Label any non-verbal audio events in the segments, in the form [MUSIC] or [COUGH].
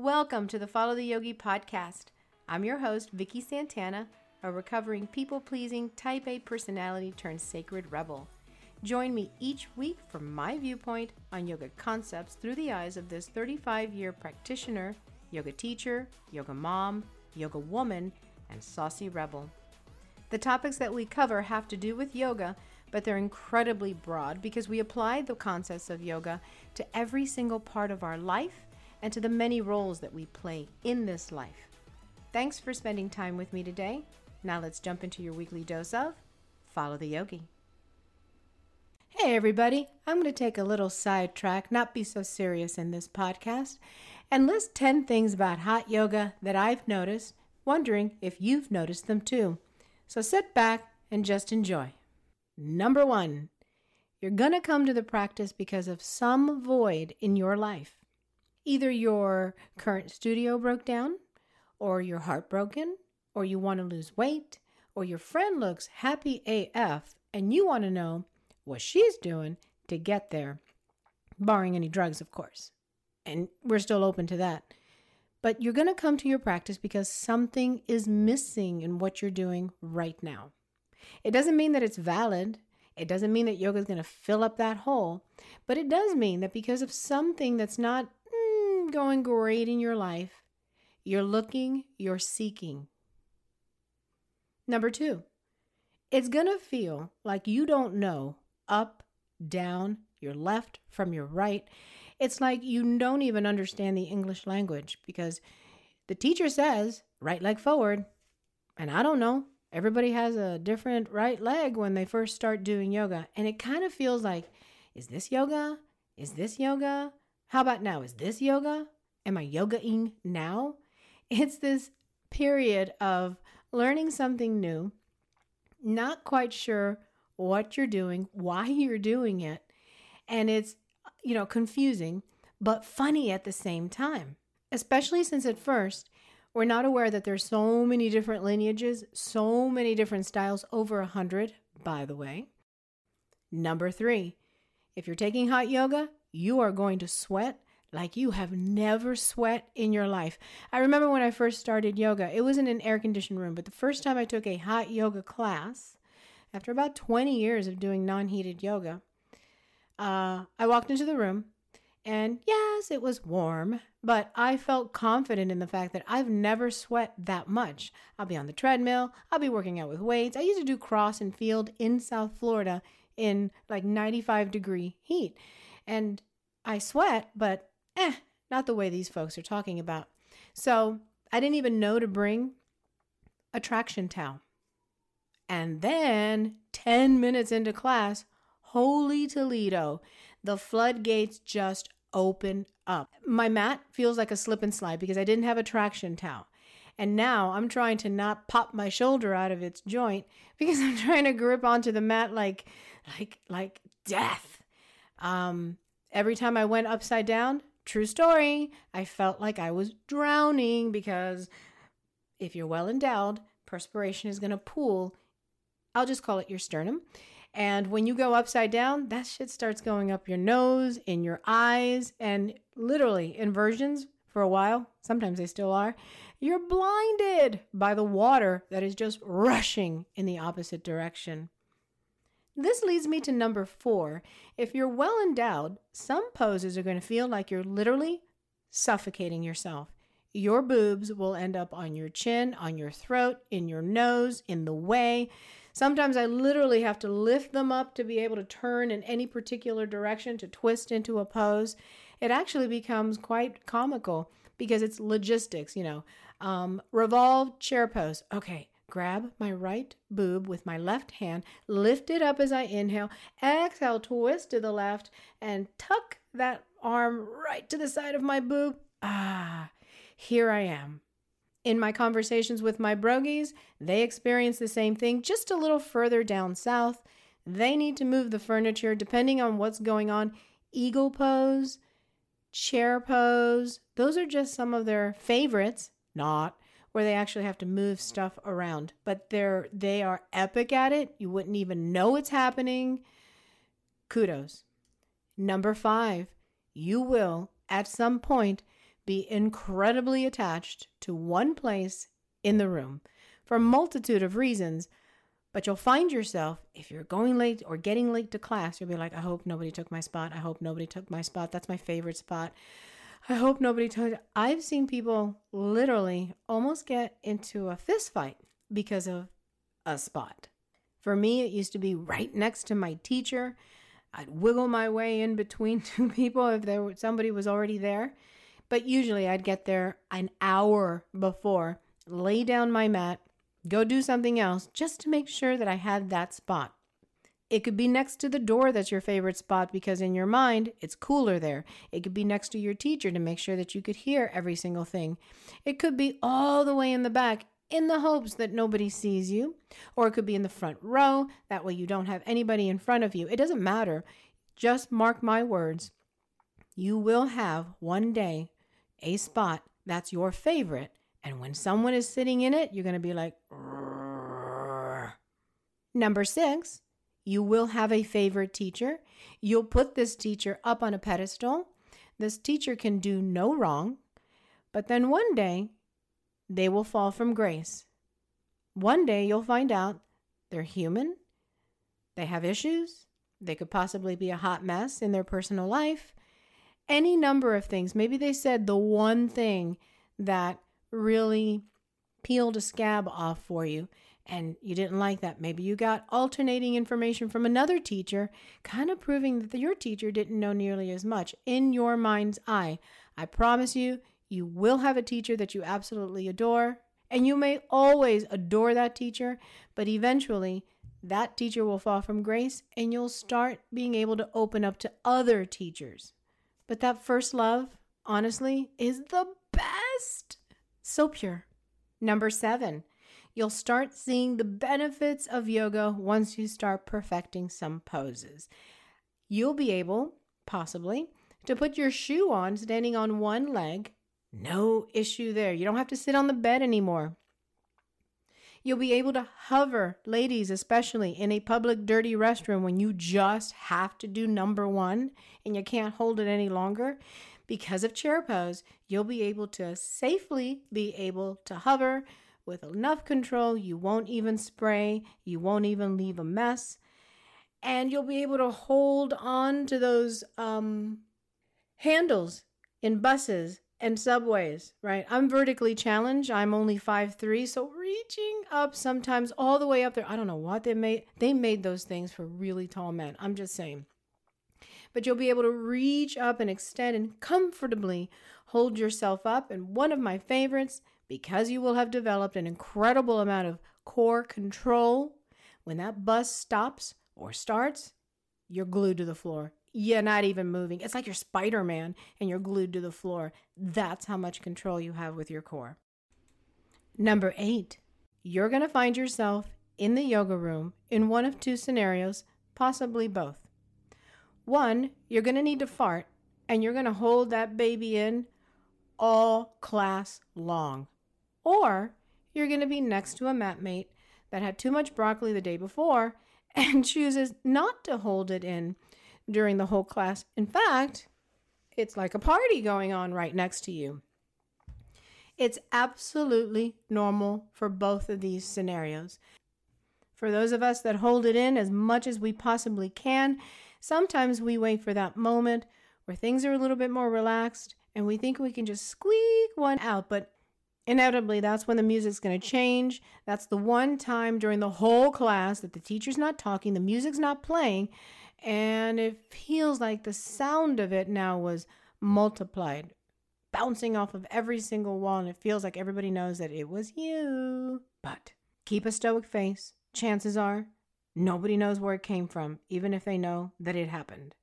Welcome to the Follow the Yogi podcast. I'm your host, Vicki Santana, a recovering people pleasing type A personality turned sacred rebel. Join me each week from my viewpoint on yoga concepts through the eyes of this 35 year practitioner, yoga teacher, yoga mom, yoga woman, and saucy rebel. The topics that we cover have to do with yoga, but they're incredibly broad because we apply the concepts of yoga to every single part of our life and to the many roles that we play in this life. Thanks for spending time with me today. Now let's jump into your weekly dose of Follow the Yogi. Hey, everybody. I'm going to take a little sidetrack, not be so serious in this podcast, and list 10 things about hot yoga that I've noticed, wondering if you've noticed them too. So sit back and just enjoy. Number one, you're going to come to the practice because of some void in your life. Either your current studio broke down, or you're heartbroken, or you want to lose weight, or your friend looks happy AF and you want to know what she's doing to get there, barring any drugs, of course. And we're still open to that. But you're going to come to your practice because something is missing in what you're doing right now. It doesn't mean that it's valid. It doesn't mean that yoga is going to fill up that hole, but it does mean that because of something that's not going great in your life, you're looking, you're seeking. Number two, it's going to feel like you don't know up, down, your left from your right. It's like you don't even understand the English language because the teacher says right leg forward. And I don't know. Everybody has a different right leg when they first start doing yoga. And it kind of feels like, is this yoga? Is this yoga? How about now? Is this yoga? Am I yogaing now? [LAUGHS] It's this period of learning something new, not quite sure what you're doing, why [LAUGHS] you're doing it, and it's, you know, confusing, but funny at the same time. Especially since at first we're not aware that there's so many different lineages, so many different styles, over a hundred, by the way. Number three, if you're taking hot yoga, you are going to sweat like you have never sweat in your life. I remember when I first started yoga, it was in an air conditioned room, but the first time I took a hot yoga class, after about 20 years of doing non heated yoga, uh, I walked into the room and yes, it was warm, but I felt confident in the fact that I've never sweat that much. I'll be on the treadmill, I'll be working out with weights. I used to do cross and field in South Florida in like 95 degree heat. And I sweat, but eh, not the way these folks are talking about. So I didn't even know to bring a traction towel. And then 10 minutes into class, holy Toledo, the floodgates just open up. My mat feels like a slip and slide because I didn't have a traction towel. And now I'm trying to not pop my shoulder out of its joint because I'm trying to grip onto the mat like like like death. Um every time I went upside down, true story, I felt like I was drowning because if you're well endowed, perspiration is going to pool I'll just call it your sternum. And when you go upside down, that shit starts going up your nose, in your eyes, and literally inversions for a while, sometimes they still are, you're blinded by the water that is just rushing in the opposite direction. This leads me to number four. If you're well endowed, some poses are going to feel like you're literally suffocating yourself. Your boobs will end up on your chin, on your throat, in your nose, in the way. Sometimes I literally have to lift them up to be able to turn in any particular direction to twist into a pose. It actually becomes quite comical because it's logistics, you know. Um, revolve chair pose. Okay, grab my right boob with my left hand, lift it up as I inhale, exhale, twist to the left, and tuck that arm right to the side of my boob. Ah, here I am. In my conversations with my brogies, they experience the same thing just a little further down south. They need to move the furniture depending on what's going on. Eagle pose, chair pose, those are just some of their favorites, not where they actually have to move stuff around. But they're they are epic at it. You wouldn't even know it's happening. Kudos. Number 5, you will at some point be incredibly attached to one place in the room for a multitude of reasons. But you'll find yourself, if you're going late or getting late to class, you'll be like, I hope nobody took my spot. I hope nobody took my spot. That's my favorite spot. I hope nobody took. I've seen people literally almost get into a fist fight because of a spot. For me, it used to be right next to my teacher. I'd wiggle my way in between [LAUGHS] two people if there was, somebody was already there. But usually I'd get there an hour before, lay down my mat, go do something else just to make sure that I had that spot. It could be next to the door that's your favorite spot because in your mind it's cooler there. It could be next to your teacher to make sure that you could hear every single thing. It could be all the way in the back in the hopes that nobody sees you, or it could be in the front row. That way you don't have anybody in front of you. It doesn't matter. Just mark my words. You will have one day a spot that's your favorite. And when someone is sitting in it, you're going to be like, Rrr. number six, you will have a favorite teacher. You'll put this teacher up on a pedestal. This teacher can do no wrong. But then one day, they will fall from grace. One day, you'll find out they're human, they have issues, they could possibly be a hot mess in their personal life, any number of things. Maybe they said the one thing that really peeled a scab off for you and you didn't like that. Maybe you got alternating information from another teacher, kind of proving that your teacher didn't know nearly as much in your mind's eye. I promise you, you will have a teacher that you absolutely adore, and you may always adore that teacher, but eventually that teacher will fall from grace and you'll start being able to open up to other teachers. But that first love, honestly, is the best. So pure. Number seven, you'll start seeing the benefits of yoga once you start perfecting some poses. You'll be able, possibly, to put your shoe on standing on one leg. No issue there. You don't have to sit on the bed anymore. You'll be able to hover, ladies, especially in a public dirty restroom when you just have to do number one and you can't hold it any longer. Because of chair pose, you'll be able to safely be able to hover with enough control. You won't even spray, you won't even leave a mess. And you'll be able to hold on to those um, handles in buses and subways, right? I'm vertically challenged. I'm only five three, so reaching up sometimes all the way up there. I don't know what they made. They made those things for really tall men. I'm just saying. But you'll be able to reach up and extend and comfortably hold yourself up. And one of my favorites, because you will have developed an incredible amount of core control, when that bus stops or starts, you're glued to the floor you're not even moving. It's like you're Spider Man and you're glued to the floor. That's how much control you have with your core. Number eight, you're going to find yourself in the yoga room in one of two scenarios, possibly both. One, you're going to need to fart and you're going to hold that baby in all class long. Or you're going to be next to a mat mate that had too much broccoli the day before [LAUGHS] and chooses not to hold it in during the whole class. In fact, it's like a party going on right next to you. It's absolutely normal for both of these scenarios. For those of us that hold it in as much as we possibly can, sometimes we wait for that moment where things are a little bit more relaxed and we think we can just squeak one out, but inevitably that's when the music's going to change. That's the one time during the whole class that the teacher's not talking, the music's not playing, and it feels like the sound of it now was multiplied, bouncing off of every single wall, and it feels like everybody knows that it was you. But keep a stoic face. Chances are nobody knows where it came from, even if they know that it happened.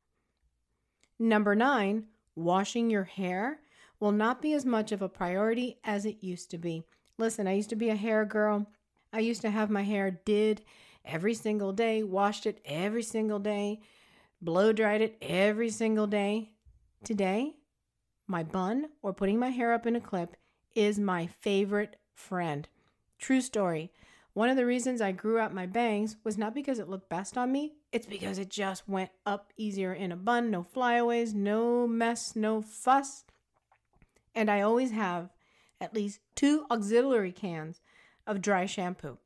Number nine, washing your hair will not be as much of a priority as it used to be. Listen, I used to be a hair girl. I used to have my hair did every single day, washed it every single day, blow dried it every single day. Today, my bun or putting my hair up in a clip is my favorite friend. True story. One of the reasons I grew out my bangs was not because it looked best on me, it's because it just went up easier in a bun, no flyaways, no mess, no fuss. And I always have at least two auxiliary cans of dry shampoo.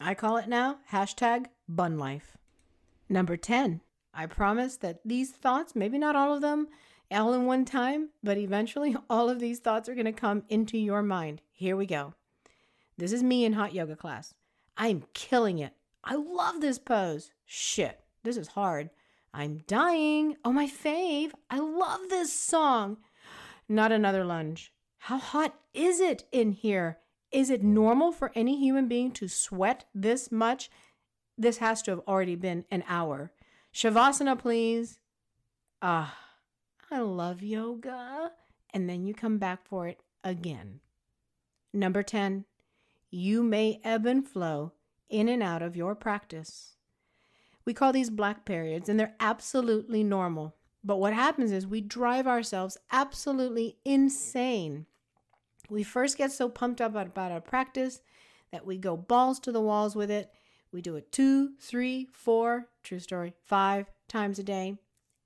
I call it now hashtag bun life. Number 10. I promise that these thoughts, maybe not all of them all in one time, but eventually [LAUGHS] all of these thoughts are going to come into your mind. Here we go. This is me in hot yoga class. I'm killing it. I love this pose. Shit, this is hard. I'm dying. Oh, my fave. I love this song. Not another lunge. How hot is it in here? Is it normal for any human being to sweat this much? This has to have already been an hour. Shavasana, please. Ah, I love yoga. And then you come back for it again. Number 10, you may ebb and flow in and out of your practice. We call these black periods, and they're absolutely normal. But what happens is we drive ourselves absolutely insane. We first get so pumped up about our practice that we go balls to the walls with it. We do it two, three, four, true story, five times a day,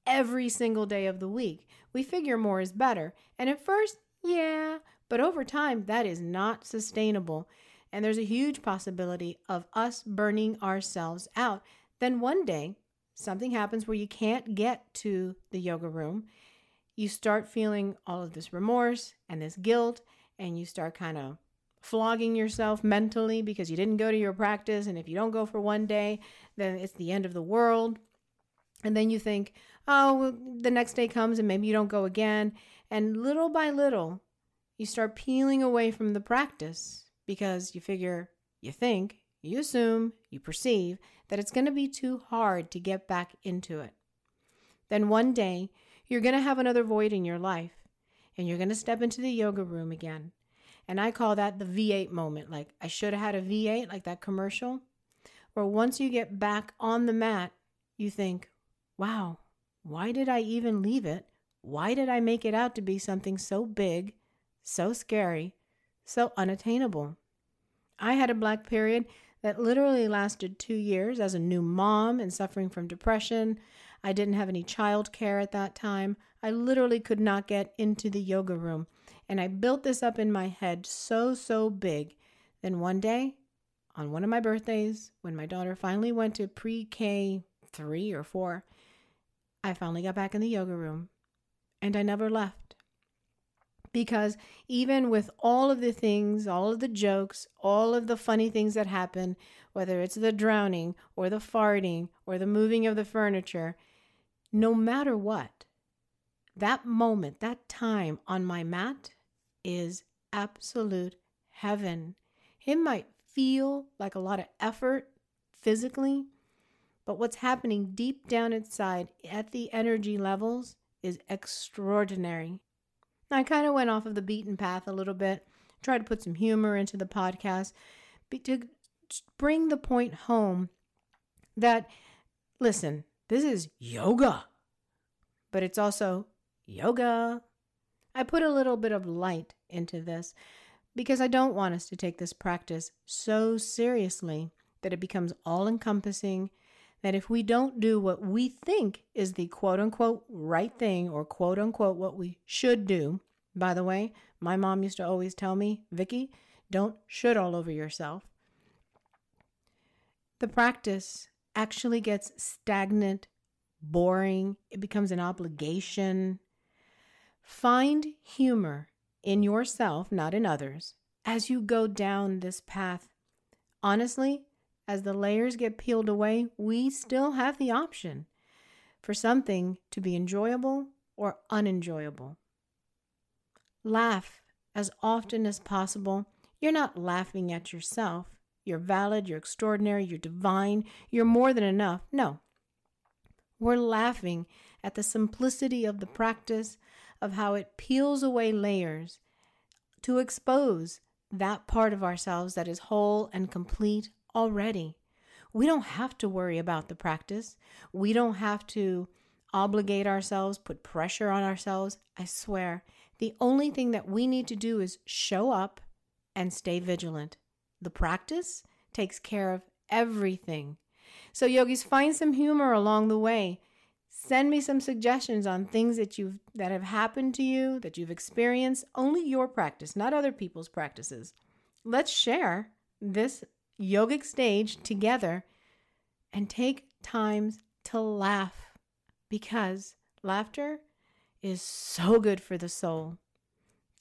every single day of the week. We figure more is better. And at first, yeah, but over time, that is not sustainable. And there's a huge possibility of us burning ourselves out. Then one day, something happens where you can't get to the yoga room. You start feeling all of this remorse and this guilt, and you start kind of flogging yourself mentally because you didn't go to your practice. And if you don't go for one day, then it's the end of the world. And then you think, oh, well, the next day comes and maybe you don't go again. And little by little, you start peeling away from the practice because you figure, you think, you assume, you perceive that it's going to be too hard to get back into it. Then one day, you're going to have another void in your life and you're going to step into the yoga room again. And I call that the V8 moment. Like, I should have had a V8, like that commercial. Where once you get back on the mat, you think, wow, why did I even leave it? Why did I make it out to be something so big, so scary, so unattainable? I had a black period that literally lasted two years as a new mom and suffering from depression. I didn't have any child care at that time. I literally could not get into the yoga room. And I built this up in my head so, so big. Then one day, on one of my birthdays, when my daughter finally went to pre K three or four, I finally got back in the yoga room and I never left because even with all of the things, all of the jokes, all of the funny things that happen, whether it's the drowning or the farting or the moving of the furniture, no matter what, that moment, that time on my mat is absolute heaven. It might feel like a lot of effort physically, but what's happening deep down inside at the energy levels is extraordinary. I kind of went off of the beaten path a little bit, tried to put some humor into the podcast to bring the point home that, listen, this is yoga, but it's also yoga. I put a little bit of light into this because I don't want us to take this practice so seriously that it becomes all encompassing that if we don't do what we think is the quote unquote right thing or quote unquote what we should do, by the way, my mom used to always tell me, Vicky, don't should all over yourself. The practice actually gets stagnant, boring, it becomes an obligation. Find humor in yourself, not in others, as you go down this path. Honestly, as the layers get peeled away, we still have the option for something to be enjoyable or unenjoyable. Laugh as often as possible. You're not laughing at yourself. You're valid, you're extraordinary, you're divine, you're more than enough. No. We're laughing at the simplicity of the practice, of how it peels away layers to expose that part of ourselves that is whole and complete already. We don't have to worry about the practice. We don't have to obligate ourselves, put pressure on ourselves. I swear, the only thing that we need to do is show up and stay vigilant. The practice takes care of everything. So, yogis, find some humor along the way. Send me some suggestions on things that you've that have happened to you, that you've experienced, only your practice, not other people's practices. Let's share this yogic stage together and take times to laugh because laughter is so good for the soul.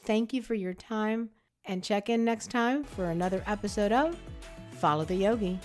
Thank you for your time and check in next time for another episode of Follow the Yogi.